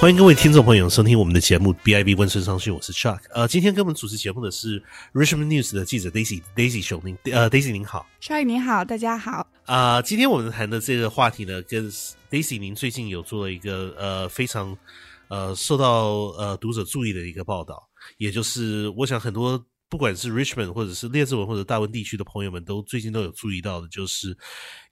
欢迎各位听众朋友收听我们的节目 BIB 温顺商讯，我是 Chuck。呃，今天跟我们主持节目的是 Richmond News 的记者 Daisy Daisy 熊您呃 Daisy 您好。Chuck 您好，大家好。啊、今天我们谈的这个话题呢，跟 Daisy 您最近有做了一个呃非常呃受到呃读者注意的一个报道，也就是我想很多不管是 Richmond 或者是列治文或者大温地区的朋友们都最近都有注意到的，就是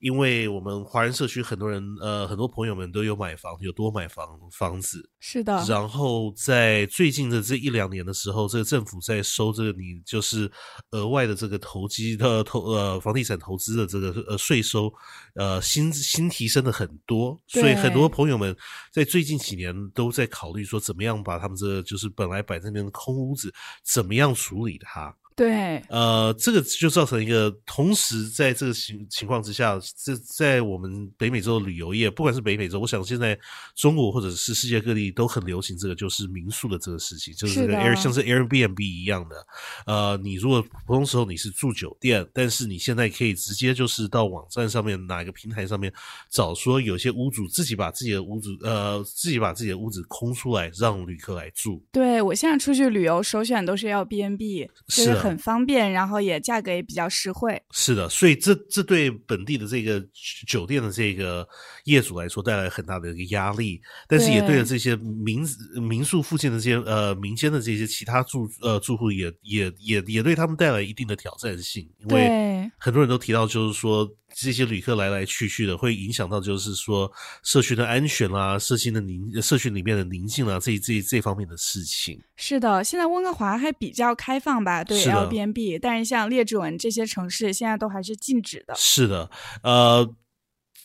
因为我们华人社区很多人呃很多朋友们都有买房，有多买房房子，是的，然后在最近的这一两年的时候，这个政府在收这个你就是额外的这个投机的投呃房地产投资的这个呃税收，呃新新提升的很多，所以很多朋友们在最近几年都在考虑说，怎么样把他们这就是本来摆在那边的空屋子，怎么样处理它。对，呃，这个就造成一个，同时在这个情情况之下，这在我们北美洲的旅游业，不管是北美洲，我想现在中国或者是世界各地都很流行这个，就是民宿的这个事情，就是这个 Air 像是 Airbnb 一样的。呃，你如果普通时候你是住酒店，但是你现在可以直接就是到网站上面哪一个平台上面找说有些屋主自己把自己的屋子呃自己把自己的屋子空出来让旅客来住。对我现在出去旅游，首选都是要 B N B，是很方便，然后也价格也比较实惠。是的，所以这这对本地的这个酒店的这个业主来说带来很大的一个压力，但是也对了这些民民宿附近的这些呃民间的这些其他住呃住户也也也也对他们带来一定的挑战性，因为，很多人都提到就是说这些旅客来来去去的，会影响到就是说社区的安全啦、社区的宁社区里面的宁静啊这这这方面的事情。是的，现在温哥华还比较开放吧，对是的 L B N B，但是像列治文这些城市现在都还是禁止的。是的，呃，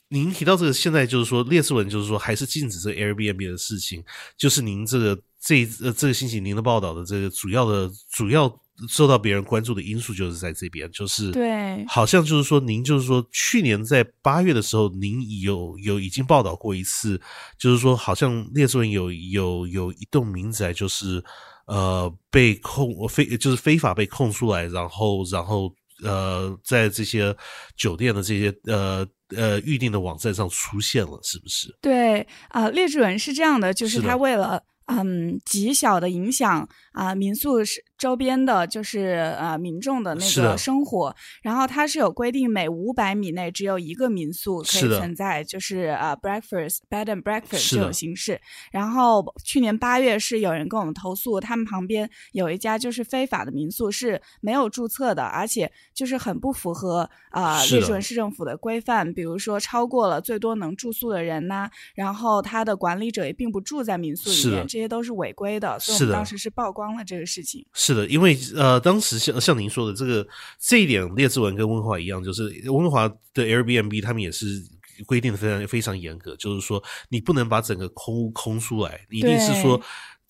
您提到这个，现在就是说列治文就是说还是禁止这个 Airbnb 的事情，就是您这个这呃这个星期您的报道的这个主要的主要受到别人关注的因素就是在这边，就是对好像就是说您就是说去年在八月的时候，您有有已经报道过一次，就是说好像列治文有有有一栋民宅就是呃被控非就是非法被控出来，然后然后呃在这些酒店的这些呃呃预定的网站上出现了，是不是？对啊、列治文是这样的，就是他为了。嗯，极小的影响啊、民宿是周边的，就是呃民众的那个生活。然后它是有规定，每五百米内只有一个民宿可以存在，就是呃 breakfast bed and breakfast 这种形式。然后去年八月是有人跟我们投诉，他们旁边有一家就是非法的民宿是没有注册的，而且就是很不符合啊、呃、是的列治文市政府的规范，比如说超过了最多能住宿的人呐、然后他的管理者也并不住在民宿里面，这些都是违规的，所以我们当时是曝光了这个事情。是的，因为呃，当时像像您说的这个这一点，列治文跟温华一样，就是温华的 Airbnb 他们也是规定的非常非常严格，就是说你不能把整个空屋空出来，一定是说。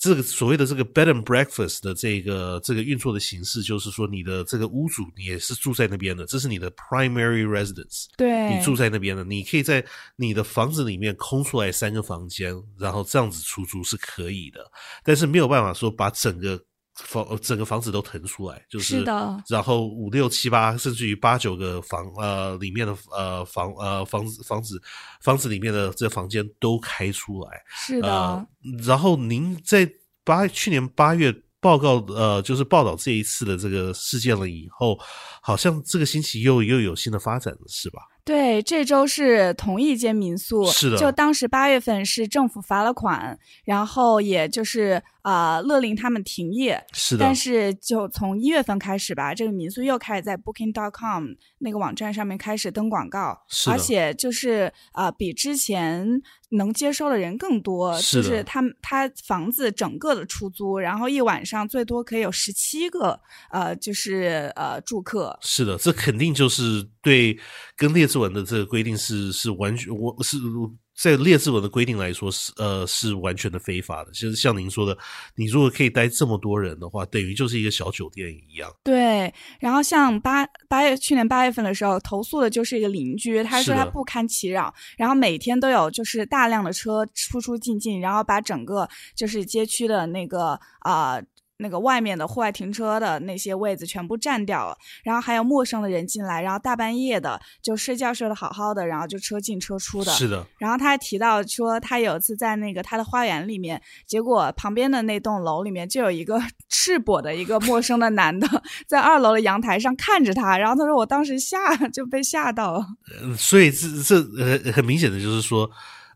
这个所谓的这个 bed and breakfast 的这个这个运作的形式，就是说你的这个屋主你也是住在那边的，这是你的 primary residence，对，你住在那边的，你可以在你的房子里面空出来三个房间，然后这样子出租是可以的，但是没有办法说把整个房呃整个房子都腾出来，就是是的。然后五六七八甚至于八九个房呃里面的呃房呃房子房子房子里面的这房间都开出来，是的，呃，然后您在八去年八月报告呃，就是报道这一次的这个事件了以后，好像这个星期又又有新的发展了，是吧？对，这周是同一间民宿，是的。就当时八月份是政府罚了款，然后也就是啊、呃勒令他们停业。是的，但是就从一月份开始吧，这个民宿又开始在 Booking.com 那个网站上面开始登广告，是的而且就是啊、呃比之前能接收的人更多，是的就是他们他房子整个的出租，然后一晚上最多可以有十七个呃，就是呃住客。是的，这肯定就是对跟列治文的这个规定是是完全我是在列治文的规定来说是呃是完全的非法的。其实像您说的，你如果可以待这么多人的话，等于就是一个小酒店一样。对，然后像八八月去年八月份的时候，投诉的就是一个邻居，他说他不堪其扰，然后每天都有就是大量的车出出进进，然后把整个就是街区的那个啊。呃那个外面的户外停车的那些位子全部占掉了，然后还有陌生的人进来，然后大半夜的就睡觉睡得好好的，然后就车进车出的。是的，然后他还提到说，他有一次在那个他的花园里面，结果旁边的那栋楼里面就有一个 赤膊的一个陌生的男的在二楼的阳台上看着他，然后他说我当时吓就被吓到了。嗯，所以这这很很明显的就是说。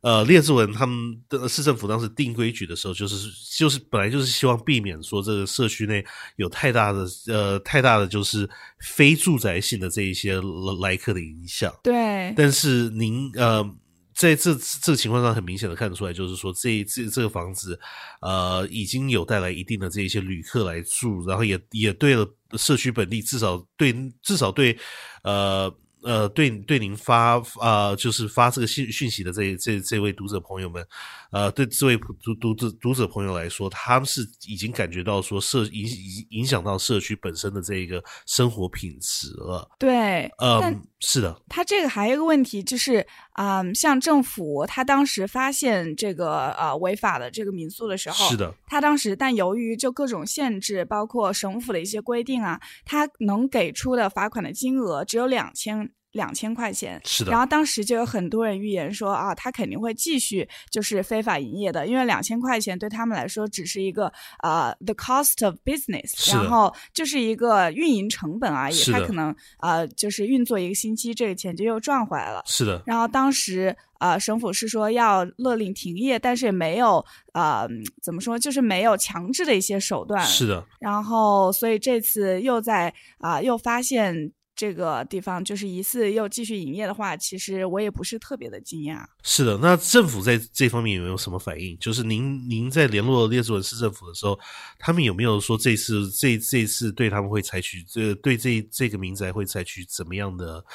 呃，列治文他们的市政府当时定规矩的时候，就是就是本来就是希望避免说这个社区内有太大的呃太大的就是非住宅性的这一些来客的影响。对。但是您呃在这这个情况上很明显的看得出来，就是说这这这个房子呃已经有带来一定的这一些旅客来住，然后也也对了社区本地至少对至少对呃。呃，对对，您发啊，就是发这个信讯息的这这这位读者朋友们，呃，对这位读读者读者朋友来说，他们是已经感觉到说社影影影响到社区本身的这个生活品质了。对，嗯，是的。他这个还有一个问题就是，嗯，像政府他当时发现这个呃违法的这个民宿的时候，是的，他当时但由于就各种限制，包括省府的一些规定啊，他能给出的罚款的金额只有两千。两千块钱，是的。然后当时就有很多人预言说啊，他肯定会继续就是非法营业的，因为两千块钱对他们来说只是一个呃 the cost of business，然后就是一个运营成本而已。他可能呃就是运作一个星期，这个钱就又赚回来了。是的。然后当时呃省府是说要勒令停业，但是也没有呃怎么说，就是没有强制的一些手段。是的。然后所以这次又在啊又发现。这个地方就是疑似又继续营业的话，其实我也不是特别的惊讶。是的，那政府在这方面有没有什么反应？就是您您在联络列治文市政府的时候，他们有没有说这次这这次对他们会采取这对这这个民宅会采取怎么样的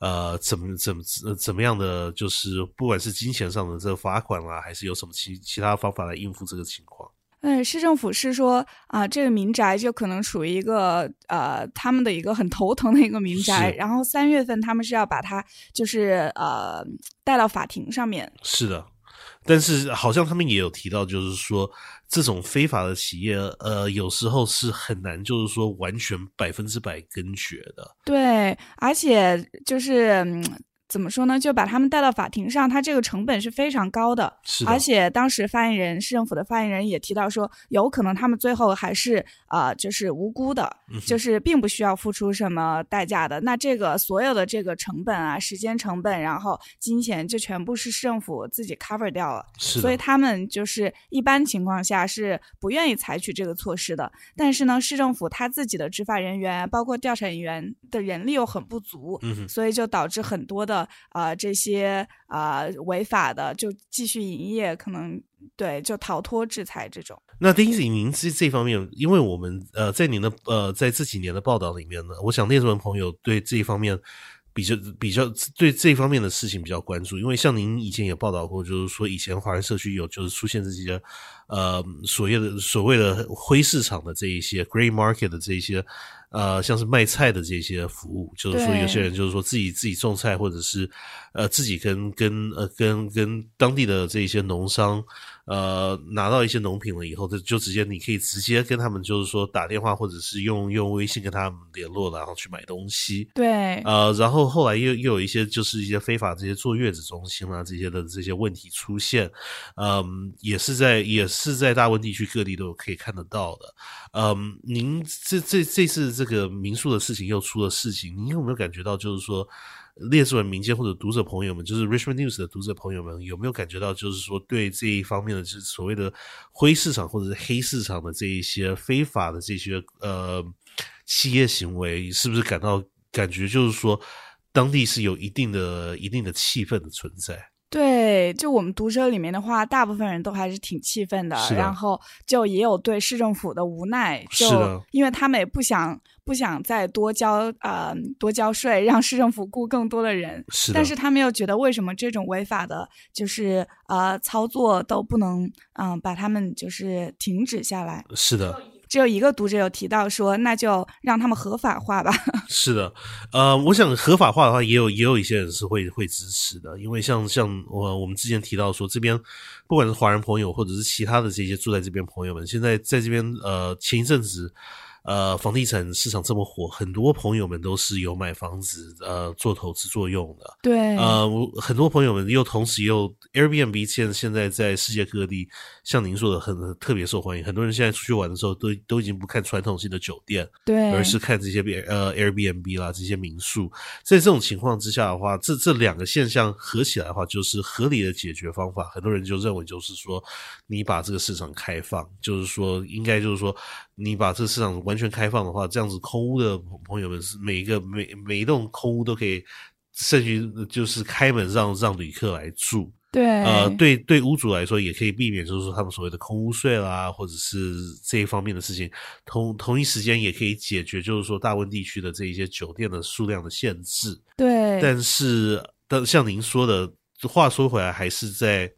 呃怎么怎么怎么样的就是不管是金钱上的这个罚款啊，还是有什么其其他方法来应付这个情况？嗯，市政府是说啊，这个民宅就可能属于一个呃，他们的一个很头疼的一个民宅。然后三月份他们是要把它就是呃带到法庭上面。是的，但是好像他们也有提到，就是说这种非法的企业，呃，有时候是很难，就是说完全百分之百根绝的。对，而且就是。怎么说呢？就把他们带到法庭上，他这个成本是非常高的。是而且当时发言人，市政府的发言人也提到说，有可能他们最后还是啊，就是无辜的，就是并不需要付出什么代价的。那这个所有的这个成本啊，时间成本，然后金钱，就全部是市政府自己 cover 掉了。是所以他们就是一般情况下是不愿意采取这个措施的。但是呢，市政府他自己的执法人员，包括调查人员的人力又很不足，嗯，所以就导致很多的。啊，这些啊违法的就继续营业，可能对就逃脱制裁这种。那丁子您这这方面，因为我们呃在您的呃在这几年的报道里面呢，我想列文朋友对这一方面比较比较对这方面的事情比较关注，因为像您以前也报道过，就是说以前华人社区有就是出现这些呃所谓的所谓的灰市场的这一些 grey market 的这一些。呃，像是卖菜的这些服务，就是说有些人就是说自己自己种菜，或者是呃自己跟跟呃跟跟当地的这些农商。呃，拿到一些农品了以后，就就直接你可以直接跟他们，就是说打电话或者是用用微信跟他们联络，然后去买东西。对，呃，然后后来又又有一些就是一些非法这些坐月子中心啊这些的这些问题出现，嗯，也是在也是是在大温地区各地都可以看得到的。嗯，您这这这次这个民宿的事情又出了事情，您有没有感觉到就是说？列出了民间或者读者朋友们，就是 Richmond News 的读者朋友们，有没有感觉到，就是说对这一方面的，就是所谓的灰市场或者是黑市场的这一些非法的这些呃企业行为，是不是感到感觉就是说当地是有一定的一定的气氛的存在？对，就我们读者里面的话，大部分人都还是挺气愤的，然后就也有对市政府的无奈，就因为他们也不想不想再多交呃多交税，让市政府雇更多的人，是但是他们又觉得为什么这种违法的，就是呃操作都不能嗯把他们就是停止下来？是的。只有一个读者有提到说，那就让他们合法化吧。是的，呃，我想合法化的话，也有也有一些人是会会支持的，因为像像我我们之前提到说，这边不管是华人朋友或者是其他的这些住在这边朋友们，现在在这边呃前一阵子。呃，房地产市场这么火，很多朋友们都是有买房子呃做投资作用的。对，呃，很多朋友们又同时又 Airbnb 现现在在世界各地，像您说的很特别受欢迎。很多人现在出去玩的时候，都都已经不看传统性的酒店，对，而是看这些呃 Airbnb 啦这些民宿。在这种情况之下的话，这这两个现象合起来的话，就是合理的解决方法。很多人就认为就是说，你把这个市场开放，就是说应该就是说。你把这个市场完全开放的话，这样子空屋的朋友们是每一个每每一栋空屋都可以，甚至就是开门让让旅客来住。对，呃，对对，屋主来说也可以避免，就是说他们所谓的空屋税啦，或者是这一方面的事情。同同一时间也可以解决，就是说大温地区的这一些酒店的数量的限制。对，但是，但像您说的话说回来，还是在。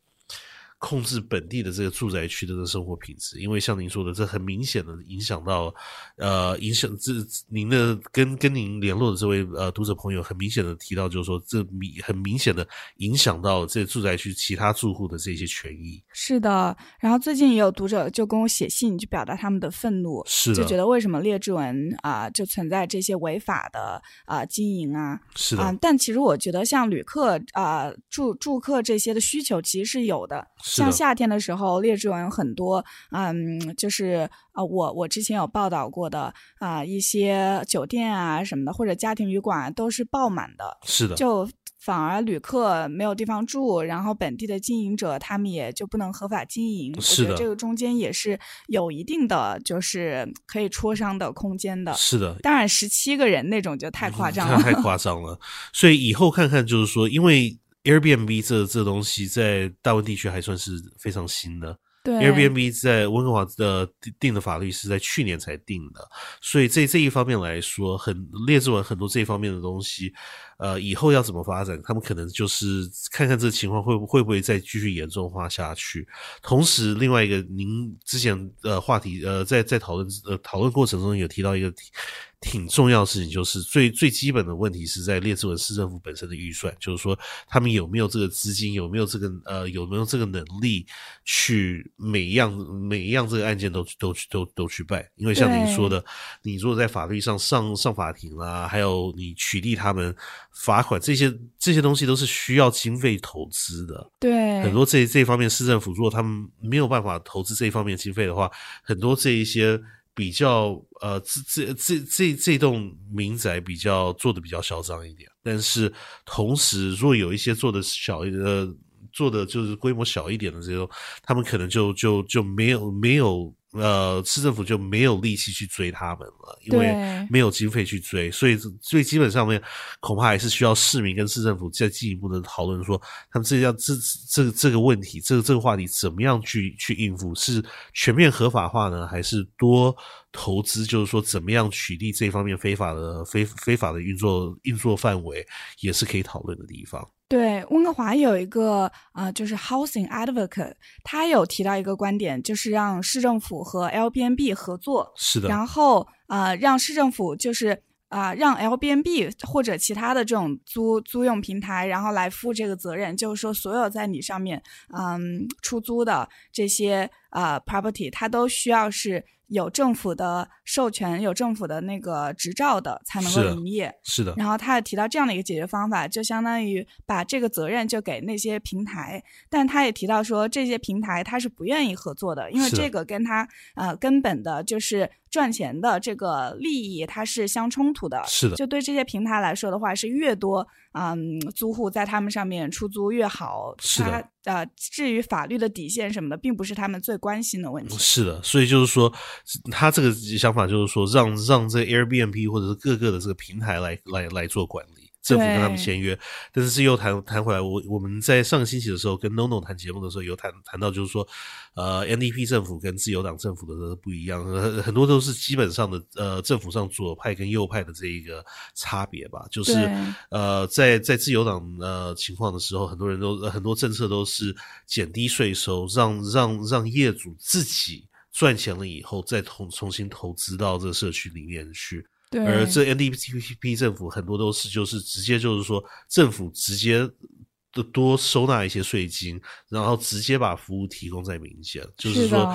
控制本地的这个住宅区的这生活品质，因为像您说的，这很明显的影响到，呃，影响这您的跟跟您联络的这位呃读者朋友，很明显的提到，就是说这明很明显的影响到这住宅区其他住户的这些权益。是的，然后最近也有读者就跟我写信，就表达他们的愤怒，是就觉得为什么列治文啊就存在这些违法的啊经营啊，是的，但其实我觉得像旅客啊住住客这些的需求其实是有的。像夏天的时候，列治文有很多，嗯，就是啊，我我之前有报道过的啊，一些酒店啊什么的，或者家庭旅馆都是爆满的。是的，就反而旅客没有地方住，然后本地的经营者他们也就不能合法经营。是的，这个中间也是有一定的就是可以磋商的空间的。是的，当然十七个人那种就太夸张了，太夸张了。所以以后看看，就是说，因为。Airbnb 这这东西在大温地区还算是非常新的。对，Airbnb 在温哥华的定的法律是在去年才定的，所以这这一方面来说，很列治文很多这一方面的东西，呃，以后要怎么发展，他们可能就是看看这个情况会会不会再继续严重化下去。同时，另外一个，您之前呃话题呃在在讨论呃讨论过程中有提到一个。挺重要的事情就是最最基本的问题是在列治文市政府本身的预算，就是说他们有没有这个资金，有没有这个呃有没有这个能力去每一样每一样这个案件都都去都都去办。因为像您说的，你如果在法律上上上法庭啦，还有你取缔他们罚款这些这些东西都是需要经费投资的。对，很多这这方面市政府如果他们没有办法投资这一方面经费的话，很多这一些。比较呃，这这这这这栋民宅比较做的比较嚣张一点，但是同时，如果有一些做的小呃，做的就是规模小一点的这种，他们可能就就就没有没有。呃，市政府就没有力气去追他们了，因为没有经费去追，所以最基本上面恐怕还是需要市民跟市政府再进一步的讨论，说他们这要这这这个问题，这个这个话题怎么样去去应付？是全面合法化呢，还是多投资？就是说怎么样取缔这方面非法的非非法的运作运作范围，也是可以讨论的地方。对，温哥华有一个啊，就是 Housing Advocate，他有提到一个观点，就是让市政府和 l b n b 合作，是的，然后啊，让市政府就是啊，让 l b n b 或者其他的这种租租用平台，然后来负这个责任，就是说所有在你上面嗯出租的这些啊 property，它都需要是。有政府的授权，有政府的那个执照的才能够营业。是的。然后他也提到这样的一个解决方法，就相当于把这个责任就给那些平台。但他也提到说，这些平台他是不愿意合作的，因为这个跟他呃根本的就是赚钱的这个利益它是相冲突的。是的。就对这些平台来说的话，是越多嗯租户在他们上面出租越好。是的。呃，至于法律的底线什么的，并不是他们最关心的问题。是的，所以就是说，他这个想法就是说，让让这 Airbnb 或者是各个的这个平台来来来做管理。政府跟他们签约，但是是又谈谈回来。我我们在上个星期的时候跟 NoNo 谈节目的时候，有谈谈到，就是说，呃，NDP 政府跟自由党政府的不一样，很很多都是基本上的呃，政府上左派跟右派的这一个差别吧。就是呃，在在自由党呃情况的时候，很多人都很多政策都是减低税收，让让让业主自己。赚钱了以后再重重新投资到这个社区里面去。对，而这 NDP 政府很多都是就是直接就是说政府直接的多收纳一些税金，然后直接把服务提供在民间，就是说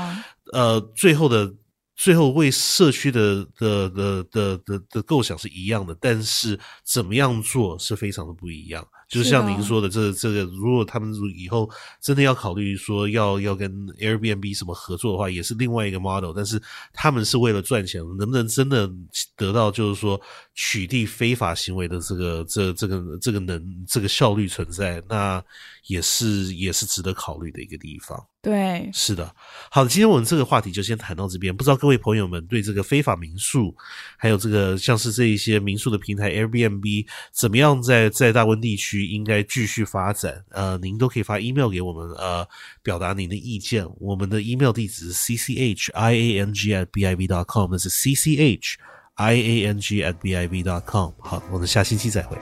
呃最后的。最后为社区的的的的的的构想是一样的，但是怎么样做是非常的不一样。就是像您说的，这这个，如果他们以后真的要考虑说要要跟 Airbnb 什么合作的话，也是另外一个 model。但是他们是为了赚钱，能不能真的得到就是说取缔非法行为的这个这这个这个能这个效率存在，那也是也是值得考虑的一个地方。对，是的。好的，今天我们这个话题就先谈到这边。不知道各位朋友们对这个非法民宿，还有这个像是这一些民宿的平台 Airbnb 怎么样在在大温地区？应该继续发展，呃，您都可以发 email 给我们，呃，表达您的意见。我们的 email 地址是 c c h i a n g at b i v dot com，那是 c c h i a n g at b i v dot com。好，我们下星期再会。